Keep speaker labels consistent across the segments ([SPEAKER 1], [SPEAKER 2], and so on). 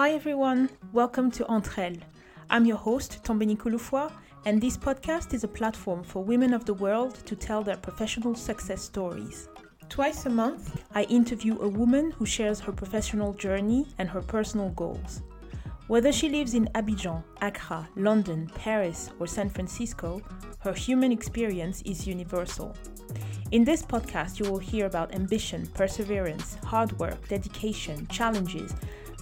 [SPEAKER 1] Hi everyone, welcome to Entre Elles. I'm your host, Tombeni Kouloufoua, and this podcast is a platform for women of the world to tell their professional success stories. Twice a month, I interview a woman who shares her professional journey and her personal goals. Whether she lives in Abidjan, Accra, London, Paris, or San Francisco, her human experience is universal. In this podcast, you will hear about ambition, perseverance, hard work, dedication, challenges,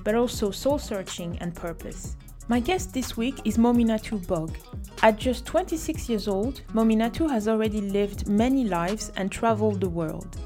[SPEAKER 1] but also soul searching and purpose. My guest this week is Mominatou Bog. At just 26 years old, Mominatou has already lived many lives and traveled the world.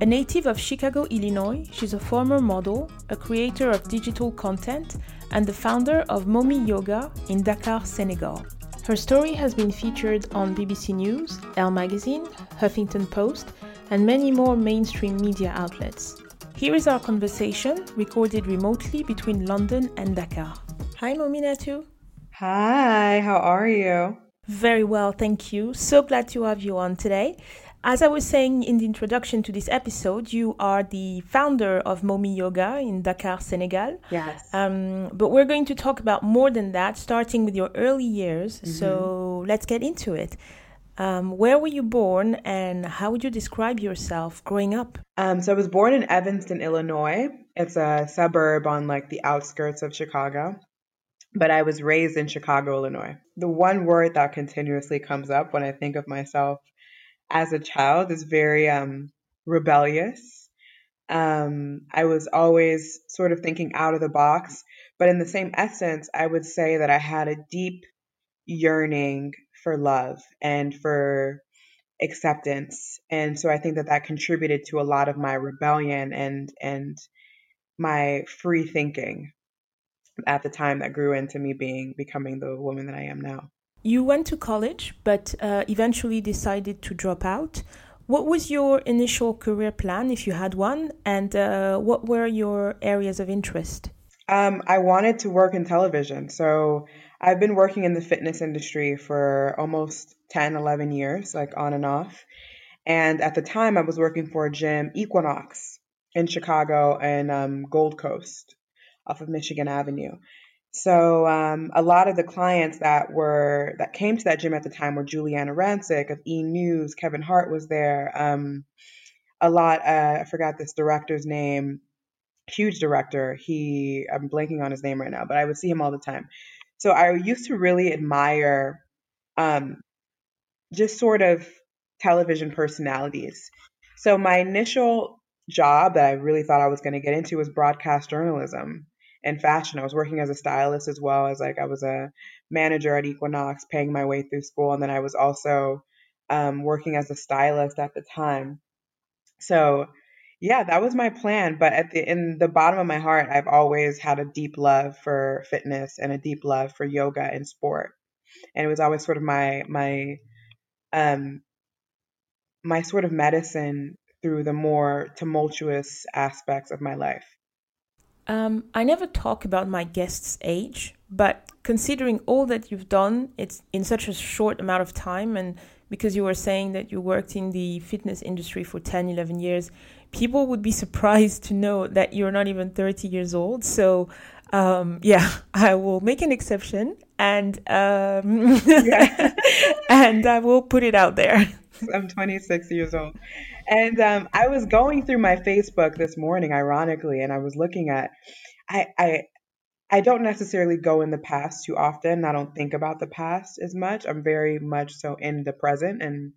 [SPEAKER 1] A native of Chicago, Illinois, she's a former model, a creator of digital content, and the founder of Momi Yoga in Dakar, Senegal. Her story has been featured on BBC News, Elle Magazine, Huffington Post, and many more mainstream media outlets. Here is our conversation, recorded remotely between London and Dakar. Hi, Mominatou.
[SPEAKER 2] Hi, how are you?
[SPEAKER 1] Very well, thank you. So glad to have you on today. As I was saying in the introduction to this episode, you are the founder of Momi Yoga in Dakar, Senegal.
[SPEAKER 2] Yes.
[SPEAKER 1] Um, but we're going to talk about more than that, starting with your early years. Mm-hmm. So let's get into it. Um, where were you born and how would you describe yourself growing up?
[SPEAKER 2] Um, so I was born in Evanston, Illinois. It's a suburb on like the outskirts of Chicago. But I was raised in Chicago, Illinois. The one word that continuously comes up when I think of myself as a child is very um, rebellious. Um, I was always sort of thinking out of the box, but in the same essence, I would say that I had a deep yearning for love and for acceptance. And so I think that that contributed to a lot of my rebellion and and my free thinking at the time that grew into me being becoming the woman that I am now.
[SPEAKER 1] You went to college, but uh, eventually decided to drop out. What was your initial career plan, if you had one, and uh, what were your areas of interest?
[SPEAKER 2] Um, I wanted to work in television. So I've been working in the fitness industry for almost 10, 11 years, like on and off. And at the time, I was working for a gym, Equinox, in Chicago and um, Gold Coast off of Michigan Avenue. So um, a lot of the clients that were that came to that gym at the time were Giuliana Rancic of E News. Kevin Hart was there. Um, a lot. Uh, I forgot this director's name. Huge director. He. I'm blanking on his name right now, but I would see him all the time. So I used to really admire, um, just sort of television personalities. So my initial job that I really thought I was going to get into was broadcast journalism and fashion. I was working as a stylist as well as like I was a manager at Equinox, paying my way through school, and then I was also um, working as a stylist at the time. So yeah, that was my plan. But at the in the bottom of my heart, I've always had a deep love for fitness and a deep love for yoga and sport, and it was always sort of my my um my sort of medicine through the more tumultuous aspects of my life.
[SPEAKER 1] Um, I never talk about my guest's age, but considering all that you've done, it's in such a short amount of time, and because you were saying that you worked in the fitness industry for 10, 11 years, people would be surprised to know that you're not even 30 years old. So, um, yeah, I will make an exception and um, and I will put it out there.
[SPEAKER 2] I'm 26 years old. And um, I was going through my Facebook this morning, ironically, and I was looking at, I, I, I don't necessarily go in the past too often. I don't think about the past as much. I'm very much so in the present and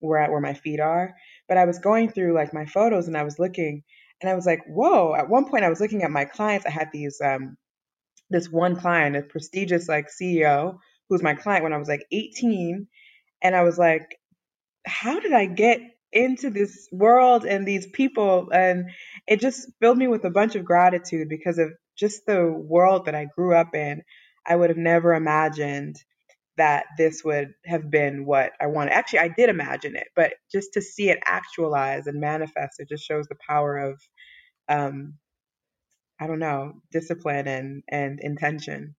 [SPEAKER 2] where at where my feet are. But I was going through like my photos and I was looking and I was like, whoa. At one point I was looking at my clients. I had these um this one client, a prestigious like CEO who's my client when I was like 18. And I was like, how did I get into this world and these people and it just filled me with a bunch of gratitude because of just the world that I grew up in. I would have never imagined that this would have been what I wanted. Actually, I did imagine it, but just to see it actualize and manifest, it just shows the power of, um, I don't know, discipline and and intention.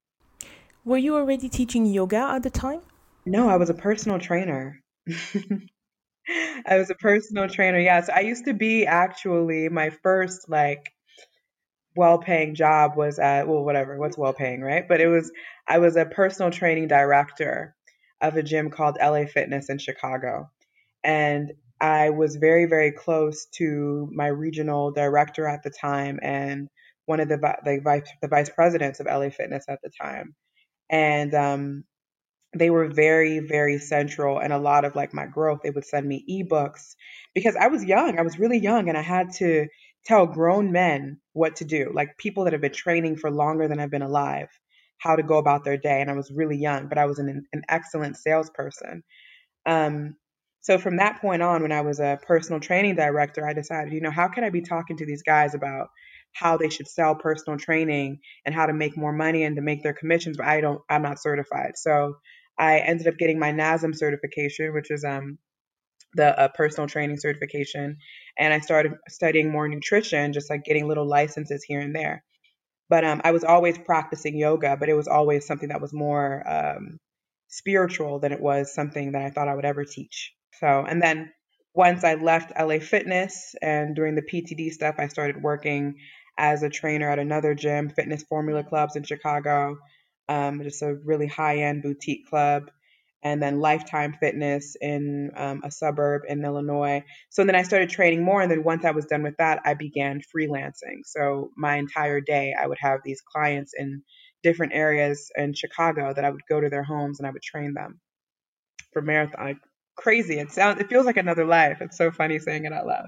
[SPEAKER 1] Were you already teaching yoga at the time?
[SPEAKER 2] No, I was a personal trainer. I was a personal trainer. Yeah. So I used to be actually my first like well paying job was at well whatever what's well paying right? But it was i was a personal training director of a gym called la fitness in chicago. And i was very very close to my regional director at the time and one of the, the vice the vice presidents of la fitness at the time. And um, they were very very central and a lot of like my growth they would send me ebooks because i was young i was really young and i had to tell grown men what to do like people that have been training for longer than i've been alive how to go about their day and i was really young but i was an, an excellent salesperson. Um, so from that point on when i was a personal training director i decided you know how can i be talking to these guys about how they should sell personal training and how to make more money and to make their commissions but i don't i'm not certified. So I ended up getting my NASM certification, which is um, the uh, personal training certification, and I started studying more nutrition, just like getting little licenses here and there. But um, I was always practicing yoga, but it was always something that was more um, spiritual than it was something that I thought I would ever teach. So, and then once I left LA Fitness and during the PTD stuff, I started working as a trainer at another gym, Fitness Formula Clubs in Chicago um, just a really high end boutique club, and then Lifetime Fitness in um, a suburb in Illinois. So then I started training more, and then once I was done with that, I began freelancing. So my entire day, I would have these clients in different areas in Chicago that I would go to their homes and I would train them for marathon. Crazy. It sounds. It feels like another life. It's so funny saying it out loud.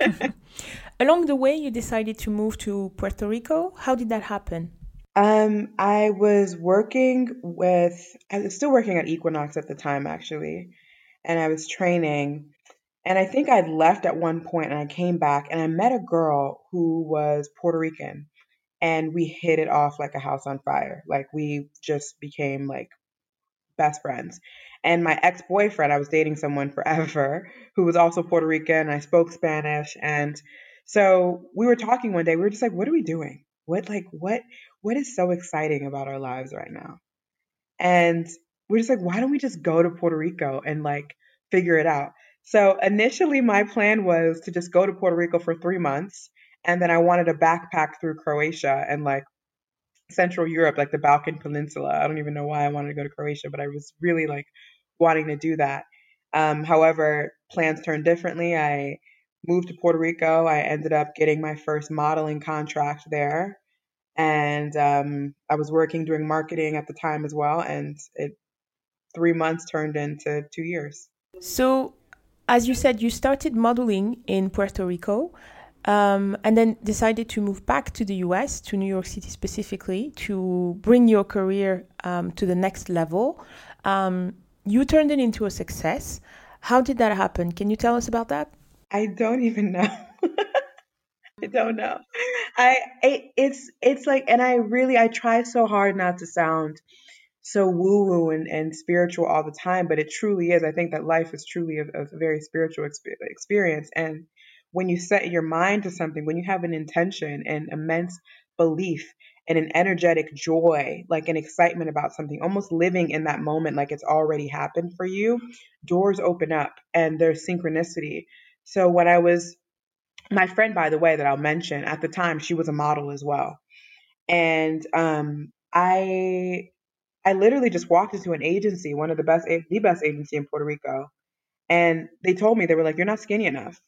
[SPEAKER 1] Along the way, you decided to move to Puerto Rico. How did that happen?
[SPEAKER 2] Um, I was working with, I was still working at Equinox at the time, actually, and I was training. And I think I'd left at one point and I came back and I met a girl who was Puerto Rican and we hit it off like a house on fire. Like we just became like best friends. And my ex boyfriend, I was dating someone forever who was also Puerto Rican. I spoke Spanish. And so we were talking one day. We were just like, what are we doing? What, like, what, what is so exciting about our lives right now? And we're just like, why don't we just go to Puerto Rico and like figure it out? So initially, my plan was to just go to Puerto Rico for three months. And then I wanted to backpack through Croatia and like Central Europe, like the Balkan Peninsula. I don't even know why I wanted to go to Croatia, but I was really like wanting to do that. Um, however, plans turned differently. I moved to Puerto Rico. I ended up getting my first modeling contract there and um, I was working doing marketing at the time as well, and it three months turned into two years.
[SPEAKER 1] So, as you said, you started modeling in Puerto Rico. Um, and then decided to move back to the US, to New York City specifically, to bring your career um, to the next level. Um, you turned it into a success. How did that happen? Can you tell us about that?
[SPEAKER 2] I don't even know. I don't know. I it, it's it's like, and I really I try so hard not to sound so woo woo and, and spiritual all the time, but it truly is. I think that life is truly a, a very spiritual experience, and when you set your mind to something, when you have an intention and immense belief and an energetic joy, like an excitement about something, almost living in that moment like it's already happened for you, doors open up and there's synchronicity. So when I was my friend, by the way, that I'll mention at the time, she was a model as well. And um, I I literally just walked into an agency, one of the best, the best agency in Puerto Rico, and they told me they were like, "You're not skinny enough,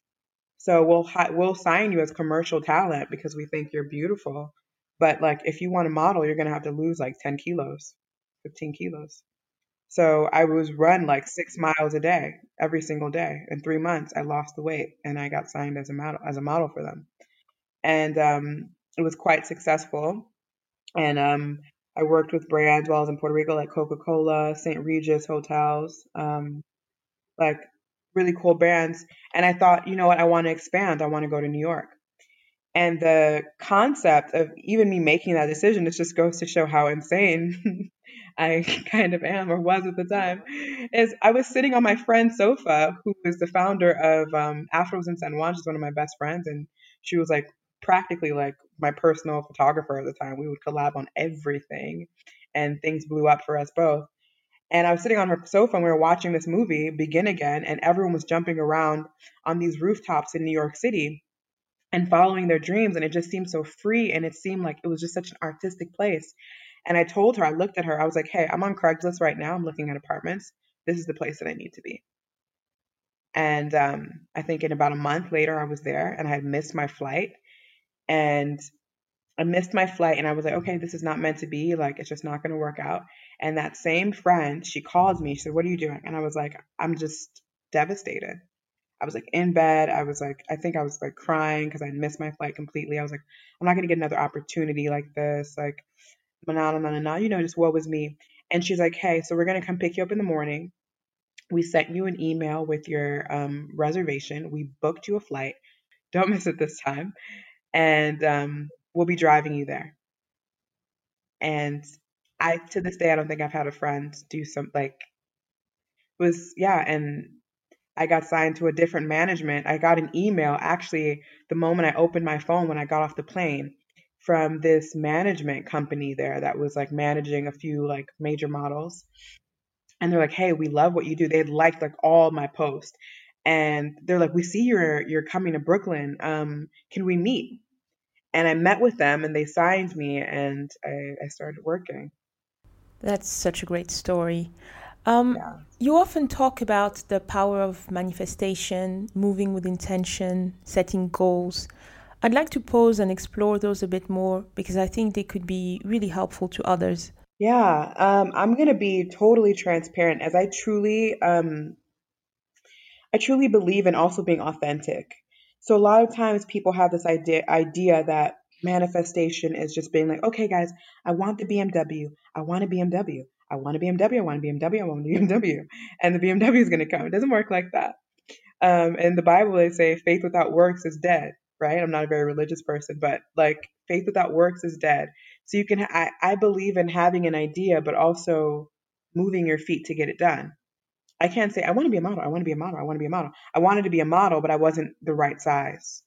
[SPEAKER 2] so we'll we'll sign you as commercial talent because we think you're beautiful, but like if you want to model, you're gonna have to lose like 10 kilos, 15 kilos." So I was run like six miles a day, every single day. In three months, I lost the weight and I got signed as a model as a model for them, and um, it was quite successful. And um, I worked with brands while I was in Puerto Rico, like Coca Cola, St. Regis hotels, um, like really cool brands. And I thought, you know what, I want to expand. I want to go to New York. And the concept of even me making that decision, it just goes to show how insane I kind of am or was at the time, is I was sitting on my friend's sofa, who is the founder of um, Afros in San Juan. She's one of my best friends, and she was like practically like my personal photographer at the time. We would collab on everything, and things blew up for us both. And I was sitting on her sofa and we were watching this movie, Begin Again, and everyone was jumping around on these rooftops in New York City. And following their dreams. And it just seemed so free. And it seemed like it was just such an artistic place. And I told her, I looked at her, I was like, hey, I'm on Craigslist right now. I'm looking at apartments. This is the place that I need to be. And um, I think in about a month later, I was there and I had missed my flight. And I missed my flight and I was like, okay, this is not meant to be. Like, it's just not going to work out. And that same friend, she called me. She said, what are you doing? And I was like, I'm just devastated. I was like in bed. I was like, I think I was like crying because I missed my flight completely. I was like, I'm not to get another opportunity like this. Like, na na na na, you know, just what was me. And she's like, hey, so we're to come pick you up in the morning. We sent you an email with your um, reservation. We booked you a flight. Don't miss it this time. And um, we'll be driving you there. And I, to this day, I don't think I've had a friend do some like, was, yeah. And I got signed to a different management. I got an email actually the moment I opened my phone when I got off the plane from this management company there that was like managing a few like major models. And they're like, "Hey, we love what you do." They liked like all my posts. And they're like, "We see you're you're coming to Brooklyn. Um, can we meet?" And I met with them and they signed me and I, I started working.
[SPEAKER 1] That's such a great story. Um, yeah. You often talk about the power of manifestation, moving with intention, setting goals. I'd like to pause and explore those a bit more because I think they could be really helpful to others.
[SPEAKER 2] Yeah, um, I'm gonna be totally transparent as I truly, um, I truly believe in also being authentic. So a lot of times people have this idea idea that manifestation is just being like, okay, guys, I want the BMW, I want a BMW, I want a BMW, I want a BMW, I want a BMW, and the BMW is gonna come. It doesn't work like that. Um, in the Bible, they say faith without works is dead right? I'm not a very religious person, but like faith without works is dead. So you can, I, I believe in having an idea, but also moving your feet to get it done. I can't say, I want to be a model. I want to be a model. I want to be a model. I wanted to be a model, but I wasn't the right size.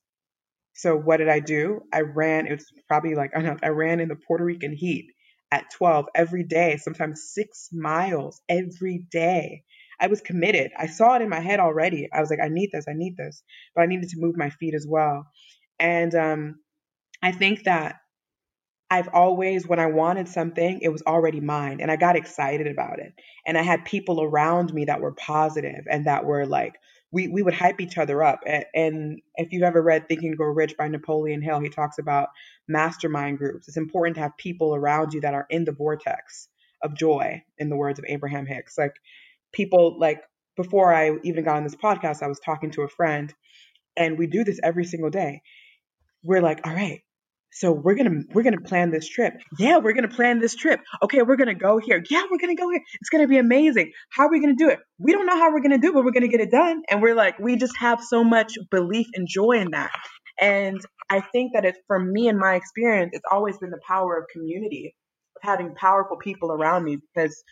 [SPEAKER 2] So what did I do? I ran, it was probably like, I know, I ran in the Puerto Rican heat at 12 every day, sometimes six miles every day. I was committed. I saw it in my head already. I was like, I need this, I need this, but I needed to move my feet as well. And um, I think that I've always, when I wanted something, it was already mine, and I got excited about it. And I had people around me that were positive and that were like, we, we would hype each other up. And, if you've ever read Think and Grow Rich by Napoleon Hill, he talks about mastermind groups. It's important to have people around you that are in the vortex of joy, in the words of Abraham Hicks. Like people like before I even got on this podcast, I was talking to a friend and we do this every single day. We're like, all right, so we're gonna we're gonna plan this trip. Yeah, we're gonna plan this trip. Okay, we're gonna go here. Yeah, we're gonna go here. It's gonna be amazing. How are we gonna do it? We don't know how we're gonna do it, but we're gonna get it done. And we're like, we just have so much belief and joy in that. And I think that it's for me and my experience, it's always been the power of community, of having powerful people around me because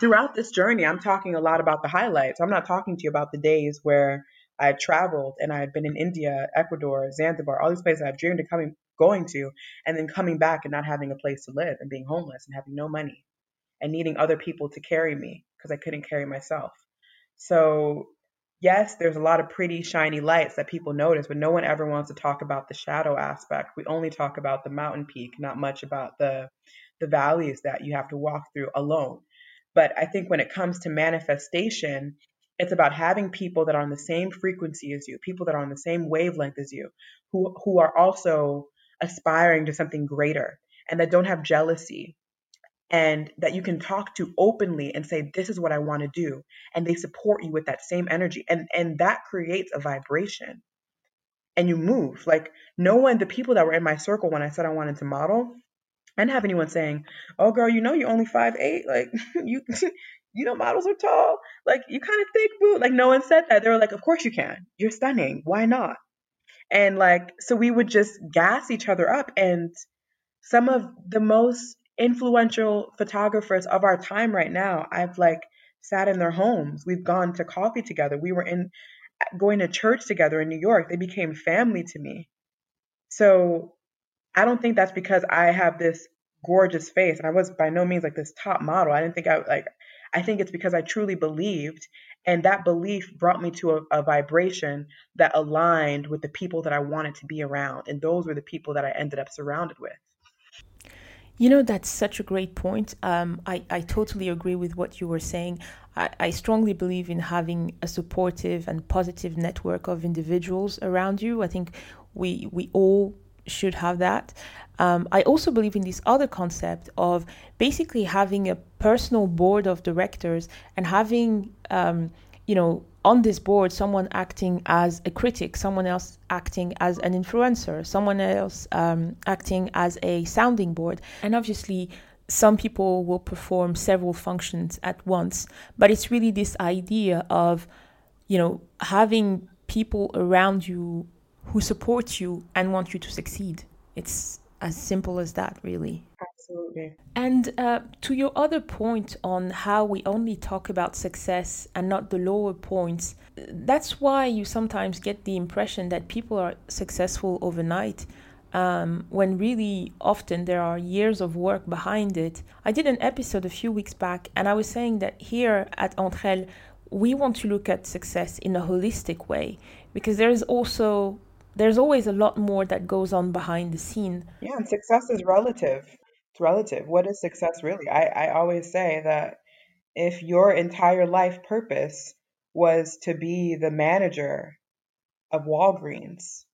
[SPEAKER 2] throughout this journey, I'm talking a lot about the highlights. I'm not talking to you about the days where I had traveled and I had been in India, Ecuador, Zanzibar, all these places I've dreamed of coming, going to, and then coming back and not having a place to live and being homeless and having no money and needing other people to carry me because I couldn't carry myself. So, yes, there's a lot of pretty shiny lights that people notice, but no one ever wants to talk about the shadow aspect. We only talk about the mountain peak, not much about the the valleys that you have to walk through alone. But I think when it comes to manifestation, it's about having people that are on the same frequency as you, people that are on the same wavelength as you, who who are also aspiring to something greater and that don't have jealousy and that you can talk to openly and say this is what I want to do and they support you with that same energy and and that creates a vibration and you move like no one the people that were in my circle when I said I wanted to model I didn't have anyone saying, "Oh, girl, you know you're only five eight. Like you, you know models are tall. Like you kind of thick, boo." Like no one said that. They were like, "Of course you can. You're stunning. Why not?" And like so, we would just gas each other up. And some of the most influential photographers of our time right now, I've like sat in their homes. We've gone to coffee together. We were in going to church together in New York. They became family to me. So I don't think that's because I have this gorgeous face. And I was by no means like this top model. I didn't think I like I think it's because I truly believed, and that belief brought me to a, a, vibration that aligned with the people that I wanted to be around. And those were the people that I ended up surrounded with.
[SPEAKER 1] You know, that's such a great point. Um, I, I totally agree with what you were saying. I, I strongly believe in having a supportive and positive network of individuals around you. I think we, we all should have that. Um, I also believe in this other concept of basically having a personal board of directors and having, um, you know, on this board, someone acting as a critic, someone else acting as an influencer, someone else um, acting as a sounding board. And obviously, some people will perform several functions at once, but it's really this idea of, you know, having people around you who support you and want you to succeed. It's as simple as that, really.
[SPEAKER 2] Absolutely.
[SPEAKER 1] And uh, to your other point on how we only talk about success and not the lower points, that's why you sometimes get the impression that people are successful overnight. Um, when really often there are years of work behind it. I did an episode a few weeks back, and I was saying that here at Entre we want to look at success in a holistic way because there is also there's always a lot more that goes on behind the scene.
[SPEAKER 2] Yeah, and success is relative it's relative. What is success really? I, I always say that if your entire life purpose was to be the manager of Walgreens,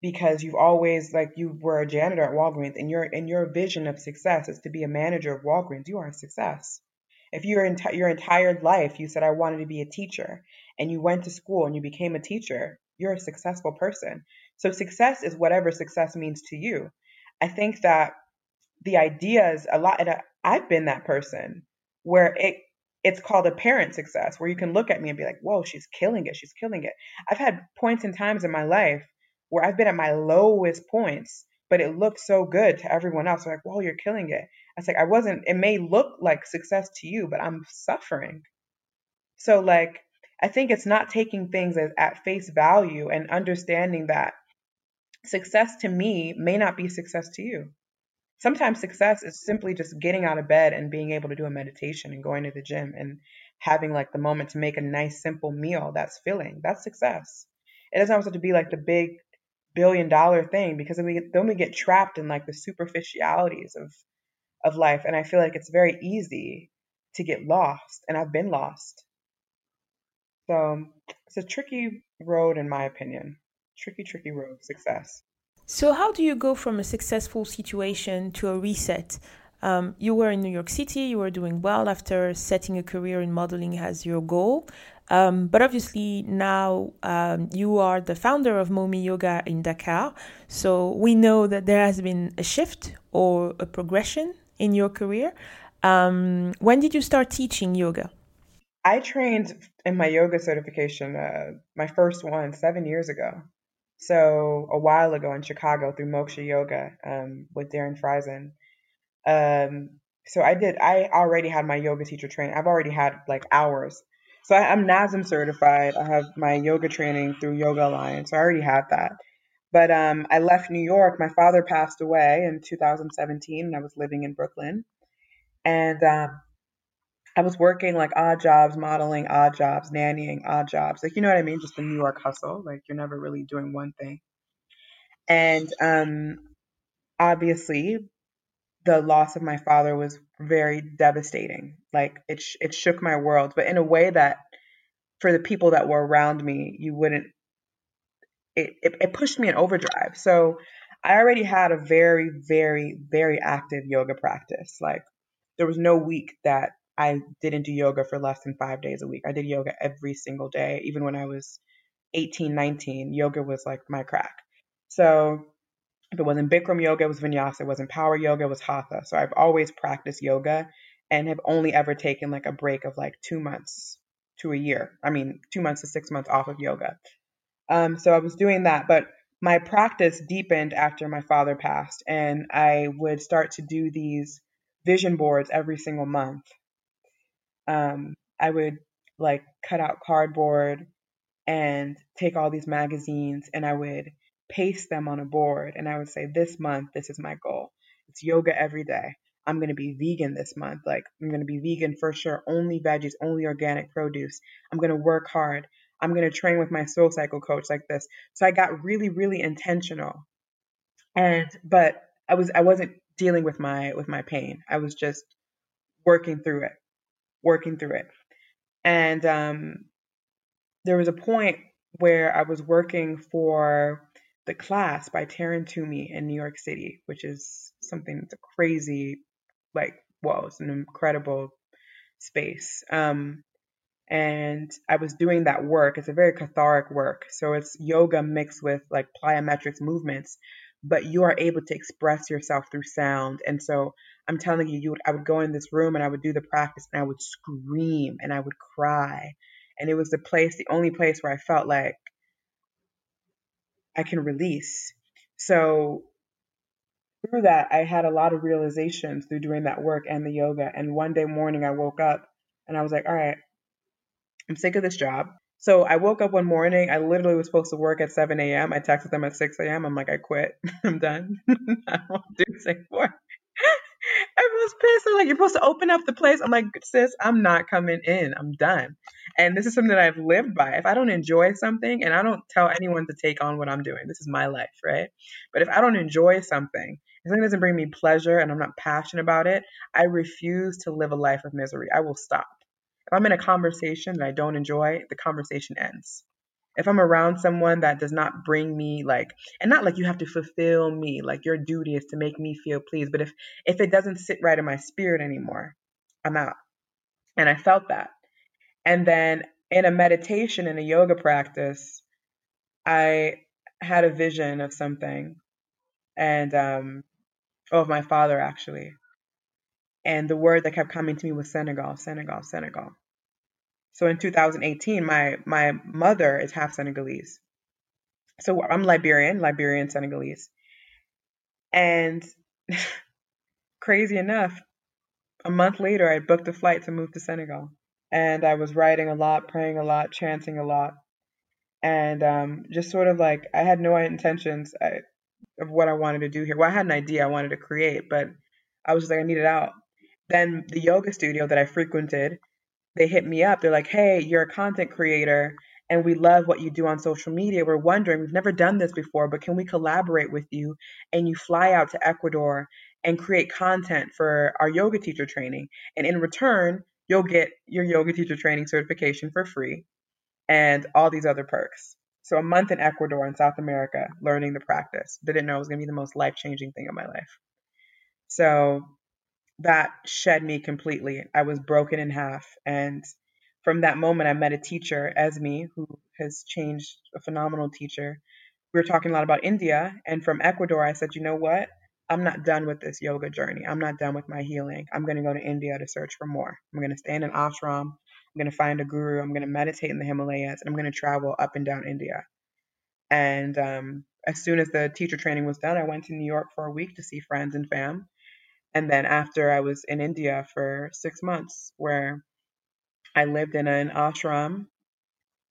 [SPEAKER 2] because you've always like you were a janitor at Walgreens and your and your vision of success is to be a manager of Walgreens, you are a success. If your enti- your entire life you said I wanted to be a teacher and you went to school and you became a teacher, you're a successful person. So success is whatever success means to you. I think that the ideas a lot and I've been that person where it it's called apparent success where you can look at me and be like, whoa, she's killing it. She's killing it. I've had points and times in my life where I've been at my lowest points, but it looked so good to everyone else. They're like, whoa, you're killing it. I was like, I wasn't, it may look like success to you, but I'm suffering. So, like, I think it's not taking things at face value and understanding that success to me may not be success to you. Sometimes success is simply just getting out of bed and being able to do a meditation and going to the gym and having like the moment to make a nice simple meal that's filling. That's success. It doesn't have to be like the big billion dollar thing because then we get, then we get trapped in like the superficialities of of life. And i feel like it's very easy to get lost. And i've been lost so it's a tricky road in my opinion tricky tricky road success
[SPEAKER 1] so, how do you go from a successful situation to a reset? Um, you were in New York City, you were doing well after setting a career in modeling as your goal. Um, but obviously, now um, you are the founder of Momi Yoga in Dakar. So, we know that there has been a shift or a progression in your career. Um, when did you start teaching yoga?
[SPEAKER 2] I trained in my yoga certification, uh, my first one, seven years ago. So a while ago in Chicago through Moksha Yoga um, with Darren Friesen. Um, so I did. I already had my yoga teacher training. I've already had like hours. So I, am NASM certified. I have my yoga training through Yoga Alliance. So I already had that. But um, I left New York. My father passed away in 2017, and I was living in Brooklyn. And um, I was working like odd jobs, modeling, odd jobs, nannying, odd jobs. Like, you know what I mean? Just the New York hustle. Like, you're never really doing one thing. And um, obviously, the loss of my father was very devastating. Like, it, sh- it shook my world, but in a way that for the people that were around me, you wouldn't, it, it, it pushed me in overdrive. So I already had a very, very, very active yoga practice. Like, there was no week that I didn't do yoga for less than five days a week. I did yoga every single day, even when I was 18, 19. Yoga was like my crack. So if it wasn't Bikram yoga, it was vinyasa. It wasn't power yoga, it was hatha. So I've always practiced yoga and have only ever taken like a break of like two months to a year. I mean, two months to six months off of yoga. Um, so I was doing that, but my practice deepened after my father passed, and I would start to do these vision boards every single month um, I would like cut out cardboard and take all these magazines and I would paste them on a board and I would say, This month, this is my goal. It's yoga every day. I'm going to be vegan this month. Like, I'm going to be vegan for sure. Only veggies, only organic produce. I'm going to work hard. I'm going to train with my soul cycle coach like this. So I got really, really intentional. And, but I was, I wasn't dealing with my, with my pain. I was just working through it, working through it. And, um, there was a point where I was working for The Class by Taryn Toomey in New York City, which is something that's a crazy, like, well, it's an incredible space. Um, and I was doing that work. It's a very cathartic work. So it's yoga mixed with like plyometrics movements, but you are able to express yourself through sound. And so I'm telling you, you would, I would go in this room and I would do the practice and I would scream and I would cry. And it was the place, the only place where I felt like I can release. So through that, I had a lot of realizations through doing that work and the yoga. And one day morning, I woke up and I was like, all right, I'm sick of this job. So I woke up one morning. I literally was supposed to work at 7 a.m. I texted them at 6 a.m. I'm like, I quit. I'm done. I won't do this anymore. Everyone's pissed. They're like, you're supposed to open up the place. I'm like, sis, I'm not coming in. I'm done. And this is something that I've lived by. If I don't enjoy something, and I don't tell anyone to take on what I'm doing, this is my life, right? But if I don't enjoy something, if something doesn't bring me pleasure and I'm not passionate about it, I refuse to live a life of misery. I will stop. If I'm in a conversation that I don't enjoy, the conversation ends. If I'm around someone that does not bring me like, and not like you have to fulfill me, like your duty is to make me feel pleased, but if if it doesn't sit right in my spirit anymore, I'm out. And I felt that. And then in a meditation, in a yoga practice, I had a vision of something, and um, of my father actually, and the word that kept coming to me was Senegal, Senegal, Senegal. So in 2018, my my mother is half Senegalese. So I'm Liberian, Liberian Senegalese. And crazy enough, a month later, I booked a flight to move to Senegal. And I was writing a lot, praying a lot, chanting a lot. And um, just sort of like, I had no intentions of what I wanted to do here. Well, I had an idea I wanted to create, but I was like, I need it out. Then the yoga studio that I frequented, they hit me up. They're like, hey, you're a content creator and we love what you do on social media. We're wondering, we've never done this before, but can we collaborate with you? And you fly out to Ecuador and create content for our yoga teacher training. And in return, you'll get your yoga teacher training certification for free and all these other perks. So a month in Ecuador in South America learning the practice. Didn't know it was going to be the most life-changing thing of my life. So that shed me completely. I was broken in half. And from that moment, I met a teacher, Esme, who has changed a phenomenal teacher. We were talking a lot about India. And from Ecuador, I said, you know what? I'm not done with this yoga journey. I'm not done with my healing. I'm going to go to India to search for more. I'm going to stay in an ashram. I'm going to find a guru. I'm going to meditate in the Himalayas. And I'm going to travel up and down India. And um, as soon as the teacher training was done, I went to New York for a week to see friends and fam. And then after I was in India for six months, where I lived in an ashram,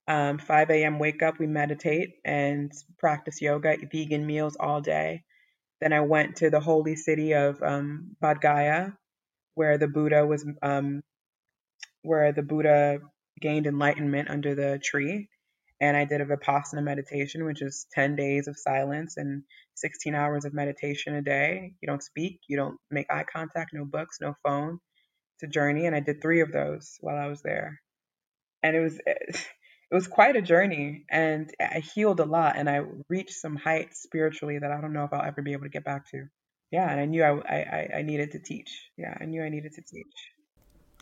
[SPEAKER 2] um, 5 a.m. wake up, we meditate and practice yoga, vegan meals all day. Then I went to the holy city of um, Gaya, where the Buddha was, um, where the Buddha gained enlightenment under the tree and I did a Vipassana meditation, which is 10 days of silence and 16 hours of meditation a day. You don't speak, you don't make eye contact, no books, no phone. It's a journey, and I did three of those while I was there, and it was it was quite a journey, and I healed a lot, and I reached some heights spiritually that I don't know if I'll ever be able to get back to. Yeah, and I knew I I, I needed to teach. Yeah, I knew I needed to teach.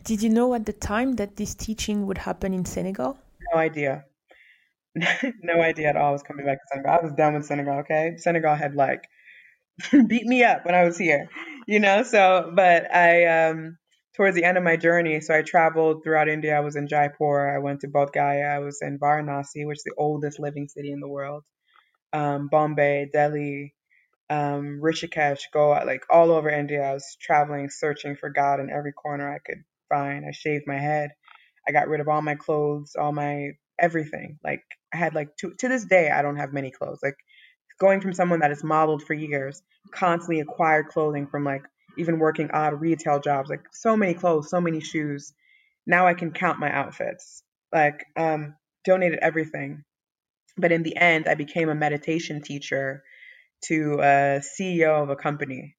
[SPEAKER 1] Did you know at the time that this teaching would happen in Senegal?
[SPEAKER 2] No idea. no idea at all I was coming back to Senegal. I was done with Senegal, okay? Senegal had like beat me up when I was here, you know? So, but I, um, towards the end of my journey, so I traveled throughout India. I was in Jaipur, I went to Bodh Gaya, I was in Varanasi, which is the oldest living city in the world, um, Bombay, Delhi, um, Rishikesh, Goa, like all over India. I was traveling, searching for God in every corner I could find. I shaved my head. I got rid of all my clothes, all my everything. Like I had like to to this day I don't have many clothes. Like going from someone that is modeled for years, constantly acquired clothing from like even working odd retail jobs, like so many clothes, so many shoes. Now I can count my outfits. Like, um, donated everything. But in the end, I became a meditation teacher to a CEO of a company.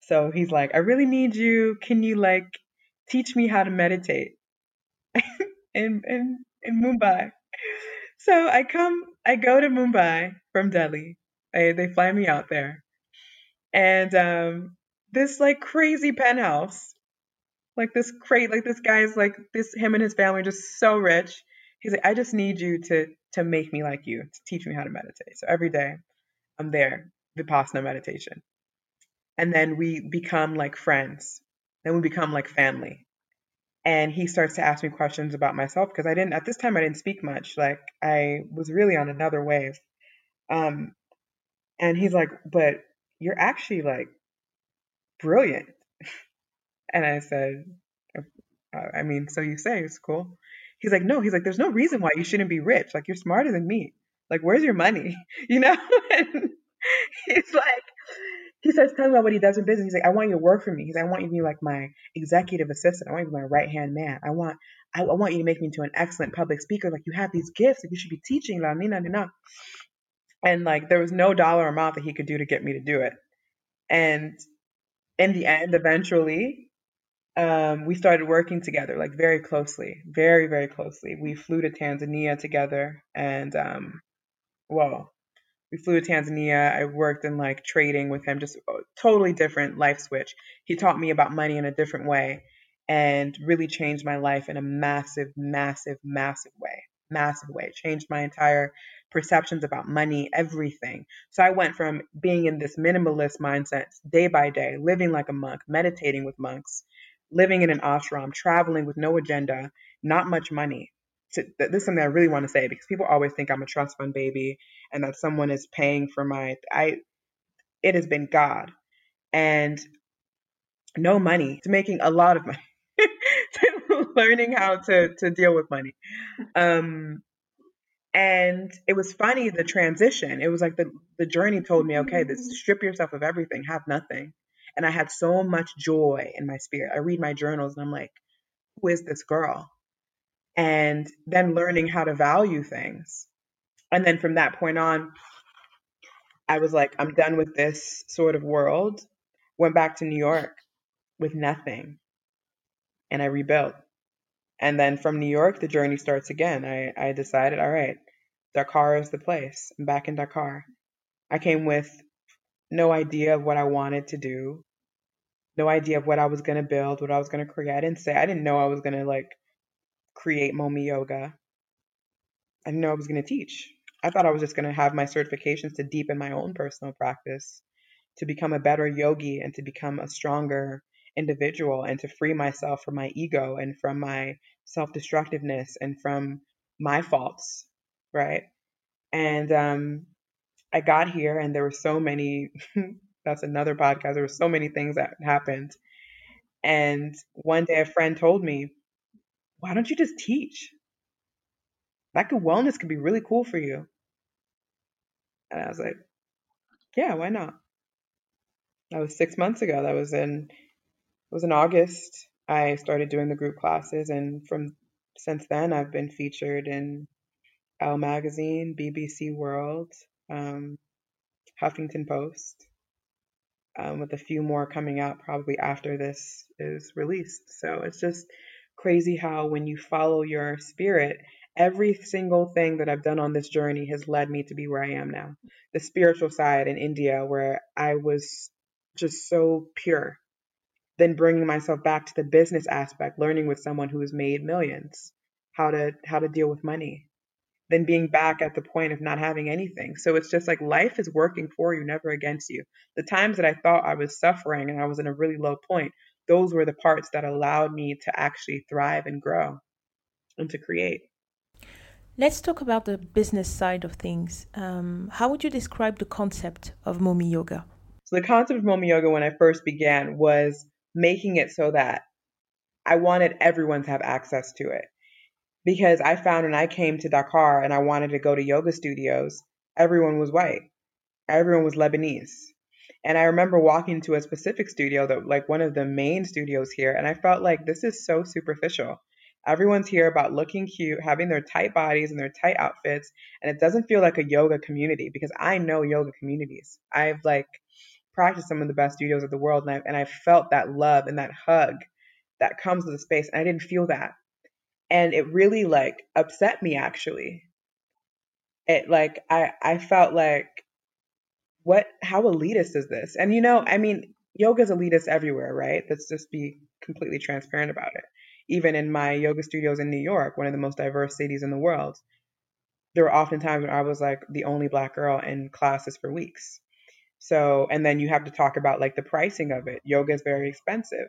[SPEAKER 2] So he's like, I really need you. Can you like teach me how to meditate in in in Mumbai? So I come, I go to Mumbai from Delhi. I, they fly me out there, and um, this like crazy penthouse, like this crate, like this guy's like this him and his family are just so rich. He's like, I just need you to to make me like you, to teach me how to meditate. So every day, I'm there, vipassana meditation, and then we become like friends. Then we become like family and he starts to ask me questions about myself because I didn't at this time I didn't speak much. Like I was really on another wave. Um and he's like but you're actually like brilliant. And I said I mean so you say it's cool. He's like no he's like there's no reason why you shouldn't be rich. Like you're smarter than me. Like where's your money? You know? He's like he starts telling me about what he does in business. He's like, I want you to work for me. He's like, I want you to be like my executive assistant. I want you to be my right hand man. I want I, I, want you to make me into an excellent public speaker. Like you have these gifts, like you should be teaching. La, nina, nina. And like there was no dollar amount that he could do to get me to do it. And in the end, eventually, um, we started working together, like very closely, very, very closely. We flew to Tanzania together and um, well, we flew to Tanzania. I worked in like trading with him, just oh, totally different life switch. He taught me about money in a different way and really changed my life in a massive, massive, massive way. Massive way. Changed my entire perceptions about money, everything. So I went from being in this minimalist mindset day by day, living like a monk, meditating with monks, living in an ashram, traveling with no agenda, not much money, to, this is something I really want to say because people always think I'm a trust fund baby and that someone is paying for my I it has been God and no money. To making a lot of money. To learning how to to deal with money. Um and it was funny the transition. It was like the the journey told me okay this strip yourself of everything. Have nothing. And i had so much joy in my spirit. I read my journals and i'm like who is this girl and then learning how to value things. And then from that point on, I was like, I'm done with this sort of world. Went back to New York with nothing and I rebuilt. And then from New York, the journey starts again. I, I decided, all right, Dakar is the place. I'm back in Dakar. I came with no idea of what I wanted to do, no idea of what I was going to build, what I was going to create. I didn't say, I didn't know I was going to like create Momi Yoga. I didn't know I was going to teach. I thought I was just going to have my certifications to deepen my own personal practice, to become a better yogi and to become a stronger individual and to free myself from my ego and from my self destructiveness and from my faults, right? And um, I got here and there were so many, that's another podcast, there were so many things that happened. And one day a friend told me, why don't you just teach? That could wellness could be really cool for you. And I was like, yeah, why not? That was six months ago. That was in it was in August. I started doing the group classes, and from since then, I've been featured in Elle Magazine, BBC World, um, Huffington Post, um, with a few more coming out probably after this is released. So it's just crazy how when you follow your spirit, every single thing that I've done on this journey has led me to be where I am now. The spiritual side in India, where I was just so pure. Then bringing myself back to the business aspect, learning with someone who has made millions, how to how to deal with money. Then being back at the point of not having anything. So it's just like life is working for you, never against you. The times that I thought I was suffering and I was in a really low point, those were the parts that allowed me to actually thrive and grow and to create.
[SPEAKER 1] Let's talk about the business side of things. Um, how would you describe the concept of Momi Yoga?
[SPEAKER 2] So, the concept of Momi Yoga when I first began was making it so that I wanted everyone to have access to it. Because I found when I came to Dakar and I wanted to go to yoga studios, everyone was white, everyone was Lebanese. And I remember walking to a specific studio that like one of the main studios here, and I felt like this is so superficial. Everyone's here about looking cute, having their tight bodies and their tight outfits, and it doesn't feel like a yoga community because I know yoga communities. I've like practiced some of the best studios of the world, and I and I felt that love and that hug that comes with the space, and I didn't feel that, and it really like upset me actually. It like I I felt like what how elitist is this? And you know, I mean, yoga's elitist everywhere, right? Let's just be completely transparent about it. Even in my yoga studios in New York, one of the most diverse cities in the world, there were often times when I was like the only black girl in classes for weeks. So, and then you have to talk about like the pricing of it. Yoga is very expensive.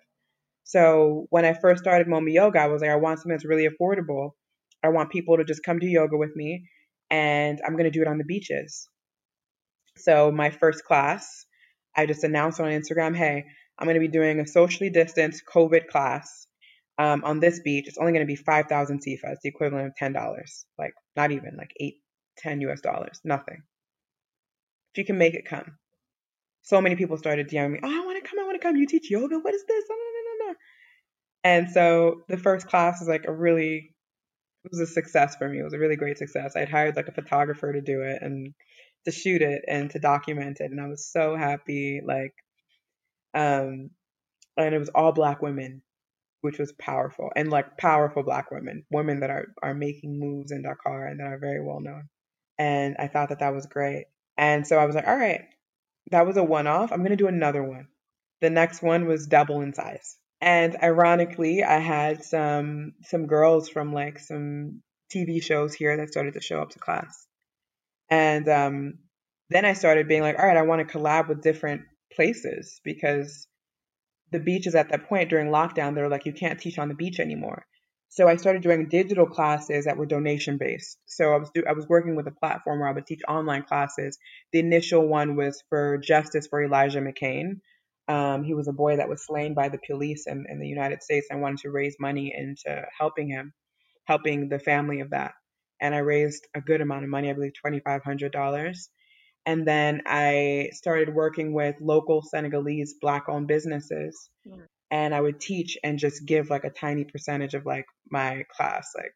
[SPEAKER 2] So, when I first started Momi Yoga, I was like, I want something that's really affordable. I want people to just come do yoga with me, and I'm going to do it on the beaches. So my first class, I just announced on Instagram, hey, I'm going to be doing a socially distanced COVID class um, on this beach. It's only going to be 5,000 CFAs, the equivalent of $10. Like not even like eight, 10 US dollars, nothing. If you can make it come. So many people started DMing me, oh, I want to come, I want to come. You teach yoga? What is this? And so the first class was like a really, it was a success for me. It was a really great success. I'd hired like a photographer to do it and to shoot it and to document it and I was so happy like um and it was all black women which was powerful and like powerful black women women that are are making moves in Dakar and that are very well known and I thought that that was great and so I was like all right that was a one off I'm going to do another one. The next one was double in size and ironically I had some some girls from like some TV shows here that started to show up to class and um, then I started being like, all right, I want to collab with different places because the beaches at that point during lockdown, they were like, you can't teach on the beach anymore. So I started doing digital classes that were donation based. So I was do, I was working with a platform where I would teach online classes. The initial one was for justice for Elijah McClain. Um, he was a boy that was slain by the police in, in the United States. I wanted to raise money into helping him, helping the family of that and I raised a good amount of money, I believe $2,500. And then I started working with local Senegalese black owned businesses. Yeah. And I would teach and just give like a tiny percentage of like my class, like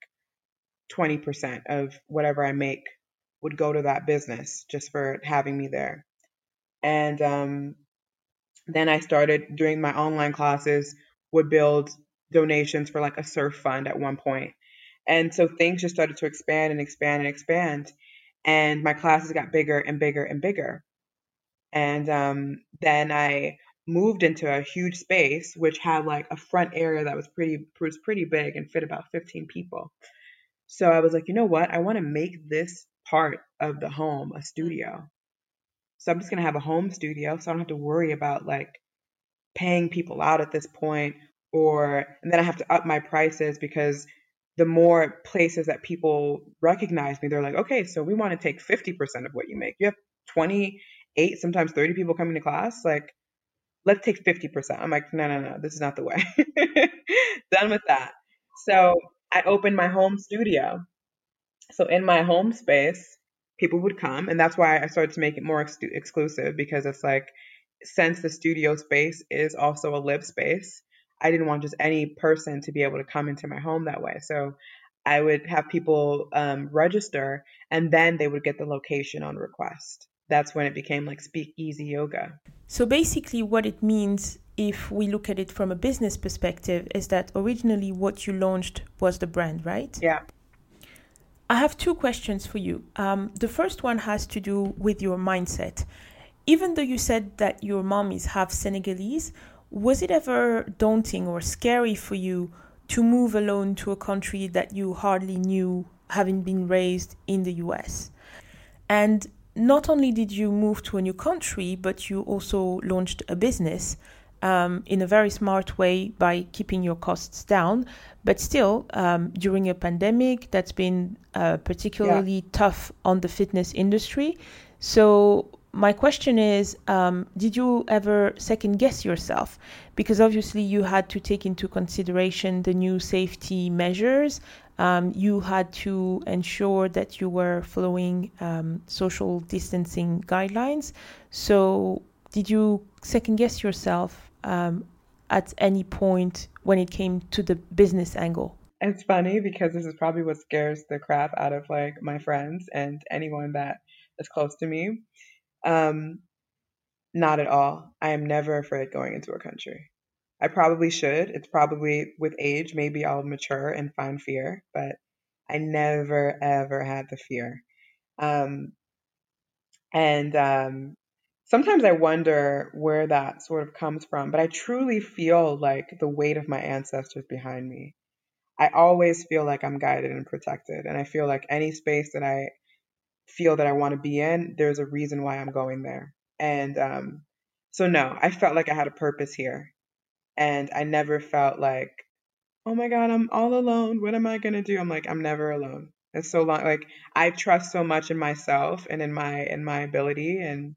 [SPEAKER 2] 20% of whatever I make would go to that business just for having me there. And um, then I started doing my online classes, would build donations for like a surf fund at one point and so things just started to expand and expand and expand. And my classes got bigger and bigger and bigger. And um, then I moved into a huge space which had like a front area that was pretty was pretty big and fit about 15 people. So I was like, you know what? I want to make this part of the home a studio. So I'm just gonna have a home studio, so I don't have to worry about like paying people out at this point, or and then I have to up my prices because the more places that people recognize me, they're like, okay, so we want to take 50% of what you make. You have 28, sometimes 30 people coming to class. Like, let's take 50%. I'm like, no, no, no, this is not the way. Done with that. So I opened my home studio. So in my home space, people would come. And that's why I started to make it more ex- exclusive because it's like, since the studio space is also a live space, I didn't want just any person to be able to come into my home that way. So I would have people um, register and then they would get the location on request. That's when it became like Speak Easy Yoga.
[SPEAKER 1] So basically, what it means, if we look at it from a business perspective, is that originally what you launched was the brand, right?
[SPEAKER 2] Yeah.
[SPEAKER 1] I have two questions for you. Um, the first one has to do with your mindset. Even though you said that your mom is half Senegalese, was it ever daunting or scary for you to move alone to a country that you hardly knew, having been raised in the US? And not only did you move to a new country, but you also launched a business um, in a very smart way by keeping your costs down. But still, um, during a pandemic, that's been uh, particularly yeah. tough on the fitness industry. So, my question is um, did you ever second guess yourself because obviously you had to take into consideration the new safety measures um, you had to ensure that you were following um, social distancing guidelines so did you second guess yourself um, at any point when it came to the business angle?
[SPEAKER 2] It's funny because this is probably what scares the crap out of like my friends and anyone that is close to me. Um, not at all. I am never afraid going into a country. I probably should. It's probably with age, maybe I'll mature and find fear, but I never ever had the fear. Um, and um, sometimes I wonder where that sort of comes from, but I truly feel like the weight of my ancestors behind me. I always feel like I'm guided and protected, and I feel like any space that I feel that I want to be in, there's a reason why I'm going there. And um, so, no, I felt like I had a purpose here. And I never felt like, oh my God, I'm all alone. What am I going to do? I'm like, I'm never alone. It's so long. Like, I trust so much in myself and in my, in my ability. And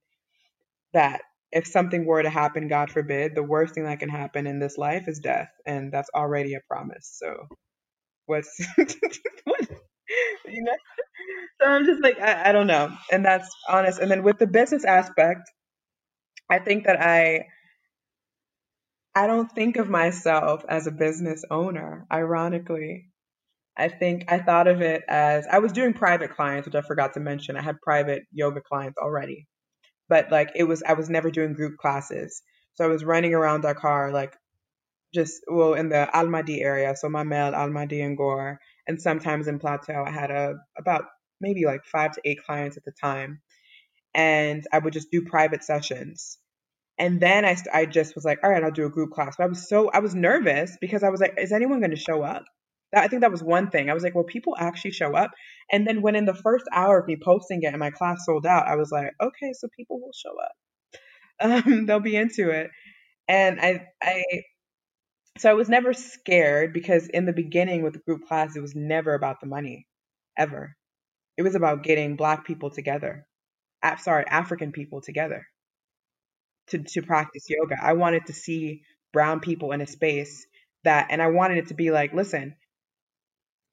[SPEAKER 2] that if something were to happen, God forbid, the worst thing that can happen in this life is death. And that's already a promise. So, what's, what, you know? So I'm just like, I, I don't know. And that's honest. And then with the business aspect, I think that I I don't think of myself as a business owner, ironically. I think I thought of it as I was doing private clients, which I forgot to mention. I had private yoga clients already. But like it was I was never doing group classes. So I was running around Dakar like just well in the Almadies area, so my Mamelles, Almadies and Ngor, and sometimes in Plateau I had a about maybe like 5 to 8 clients at the time. And I would just do private sessions and then I, I just was like, all right, I'll do a group class. But I was so, I was nervous because I was like, is anyone going to show up? That, I think that was one thing. I was like, well, people actually show up. And then when in the first hour of me posting it and my class sold out, I was like, okay, so people will show up. Um, they'll be into it. And I, I, so I was never scared because in the beginning with the group class, it was never about the money, ever. It was about getting Black people together. sorry, African people together to, to practice yoga. I wanted to see brown people in a space that, and I wanted it to be like, listen,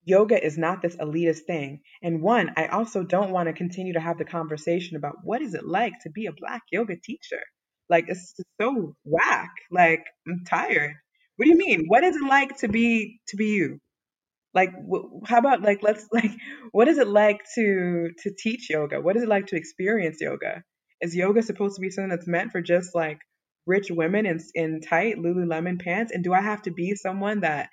[SPEAKER 2] yoga is not this elitist thing. And one, I also don't want to continue to have the conversation about what is it like to be a black yoga teacher. Like it's so whack. Like I'm tired. What do you mean? What is it like to be to be you? Like how about like let's like what is it like to to teach yoga? What is it like to experience yoga? Is yoga supposed to be something that's meant for just like rich women in, in tight Lululemon pants? And do I have to be someone that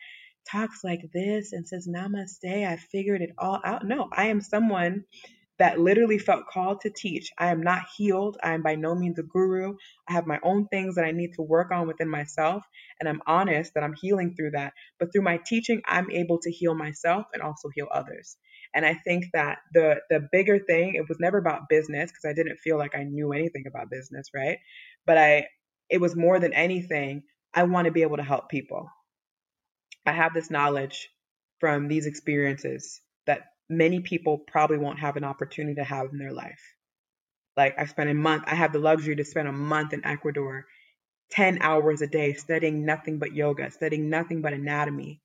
[SPEAKER 2] talks like this and says, Namaste, I figured it all out? No, I am someone that literally felt called to teach. I am not healed. I am by no means a guru. I have my own things that I need to work on within myself. And I'm honest that I'm healing through that. But through my teaching, I'm able to heal myself and also heal others. And I think that the the bigger thing, it was never about business because I didn't feel like I knew anything about business, right? But I it was more than anything, I want to be able to help people. I have this knowledge from these experiences that many people probably won't have an opportunity to have in their life. Like I spent a month, I have the luxury to spend a month in Ecuador, 10 hours a day studying nothing but yoga, studying nothing but anatomy,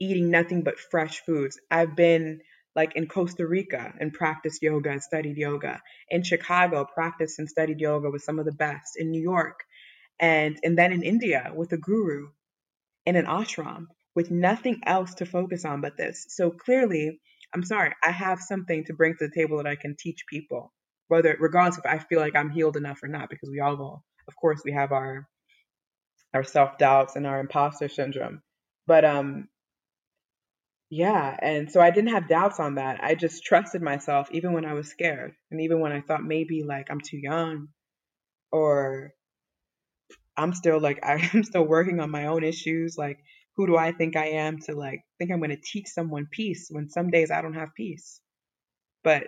[SPEAKER 2] eating nothing but fresh foods. I've been like in Costa Rica and practiced yoga and studied yoga. In Chicago, practiced and studied yoga with some of the best. In New York, and and then in India with a guru in an ashram with nothing else to focus on but this. So clearly, I'm sorry, I have something to bring to the table that I can teach people, whether regardless if I feel like I'm healed enough or not, because we all will. Of course, we have our our self doubts and our imposter syndrome, but um, yeah, and so I didn't have doubts on that. I just trusted myself even when I was scared and even when I thought maybe like I'm too young or I'm still like I'm still working on my own issues like who do I think I am to like think I'm going to teach someone peace when some days I don't have peace. But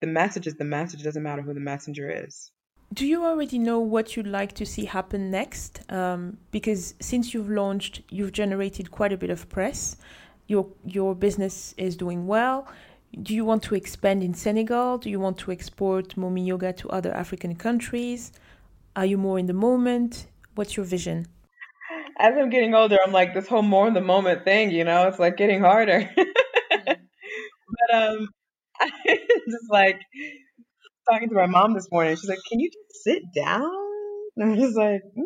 [SPEAKER 2] the message is the message, it doesn't matter who the messenger is.
[SPEAKER 1] Do you already know what you'd like to see happen next? Um, because since you've launched, you've generated quite a bit of press your your business is doing well do you want to expand in Senegal? Do you want to export Momi Yoga to other African countries? Are you more in the moment? What's your vision?
[SPEAKER 2] As I'm getting older, I'm like this whole more in the moment thing, you know, it's like getting harder. but um I just like talking to my mom this morning. She's like, "Can you just sit down?" And I'm just like, mm.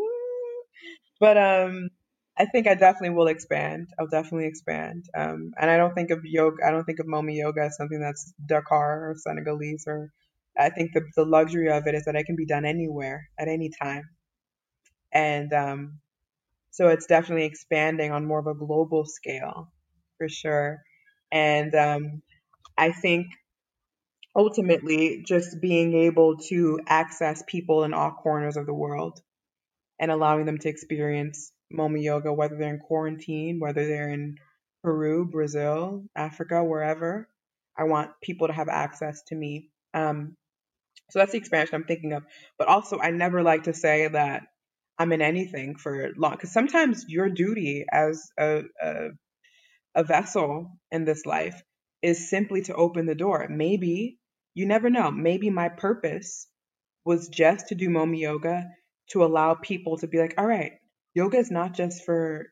[SPEAKER 2] but um, I think I definitely will expand. I'll definitely expand. Um, and I don't think of yoga. I don't think of Momi yoga as something that's Dakar or Senegalese or. I think the the luxury of it is that it can be done anywhere at any time, and um, so it's definitely expanding on more of a global scale, for sure. And um, I think ultimately just being able to access people in all corners of the world and allowing them to experience Momi yoga, whether they're in quarantine, whether they're in Peru, Brazil, Africa, wherever. I want people to have access to me. Um, so that's the expansion I'm thinking of. But also, I never like to say that I'm in anything for long, because sometimes your duty as a, a a vessel in this life is simply to open the door. Maybe you never know. Maybe my purpose was just to do Momi yoga to allow people to be like, all right, yoga is not just for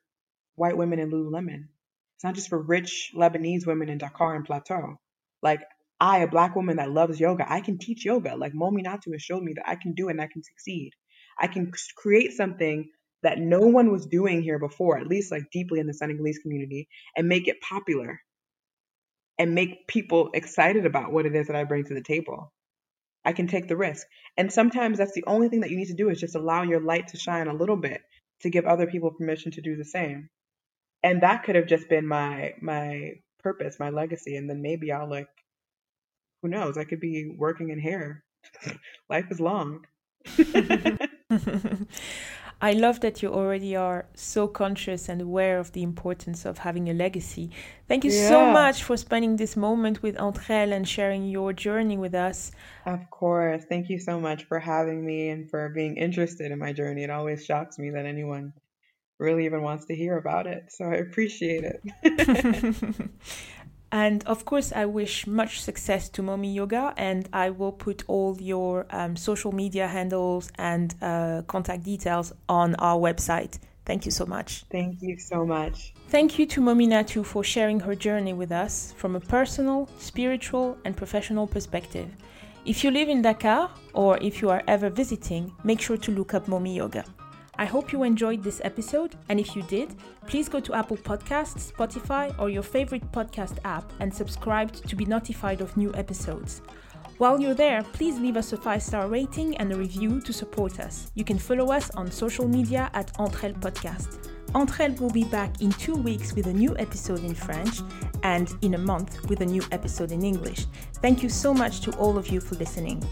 [SPEAKER 2] white women in Lululemon. It's not just for rich Lebanese women in Dakar and Plateau. Like I, a black woman that loves yoga, I can teach yoga. Like Mominatu has showed me that I can do it and I can succeed. I can create something that no one was doing here before, at least like deeply in the Senegalese community, and make it popular and make people excited about what it is that I bring to the table. I can take the risk. And sometimes that's the only thing that you need to do is just allow your light to shine a little bit to give other people permission to do the same. And that could have just been my my purpose, my legacy. And then maybe I'll like who knows, I could be working in hair. Life is long.
[SPEAKER 1] I love that you already are so conscious and aware of the importance of having a legacy. Thank you yeah. so much for spending this moment with Entre and sharing your journey with us.
[SPEAKER 2] Of course. Thank you so much for having me and for being interested in my journey. It always shocks me that anyone really even wants to hear about it. So I appreciate it.
[SPEAKER 1] And of course, I wish much success to Momi Yoga, and I will put all your um, social media handles and uh, contact details on our website. Thank you so much.
[SPEAKER 2] Thank you so much.
[SPEAKER 1] Thank you to Mominatu for sharing her journey with us from a personal, spiritual, and professional perspective. If you live in Dakar or if you are ever visiting, make sure to look up Momi Yoga. I hope you enjoyed this episode, and if you did, please go to Apple Podcasts, Spotify, or your favorite podcast app and subscribe to be notified of new episodes. While you're there, please leave us a 5 star rating and a review to support us. You can follow us on social media at Entrel Podcast. Entrel will be back in two weeks with a new episode in French and in a month with a new episode in English. Thank you so much to all of you for listening.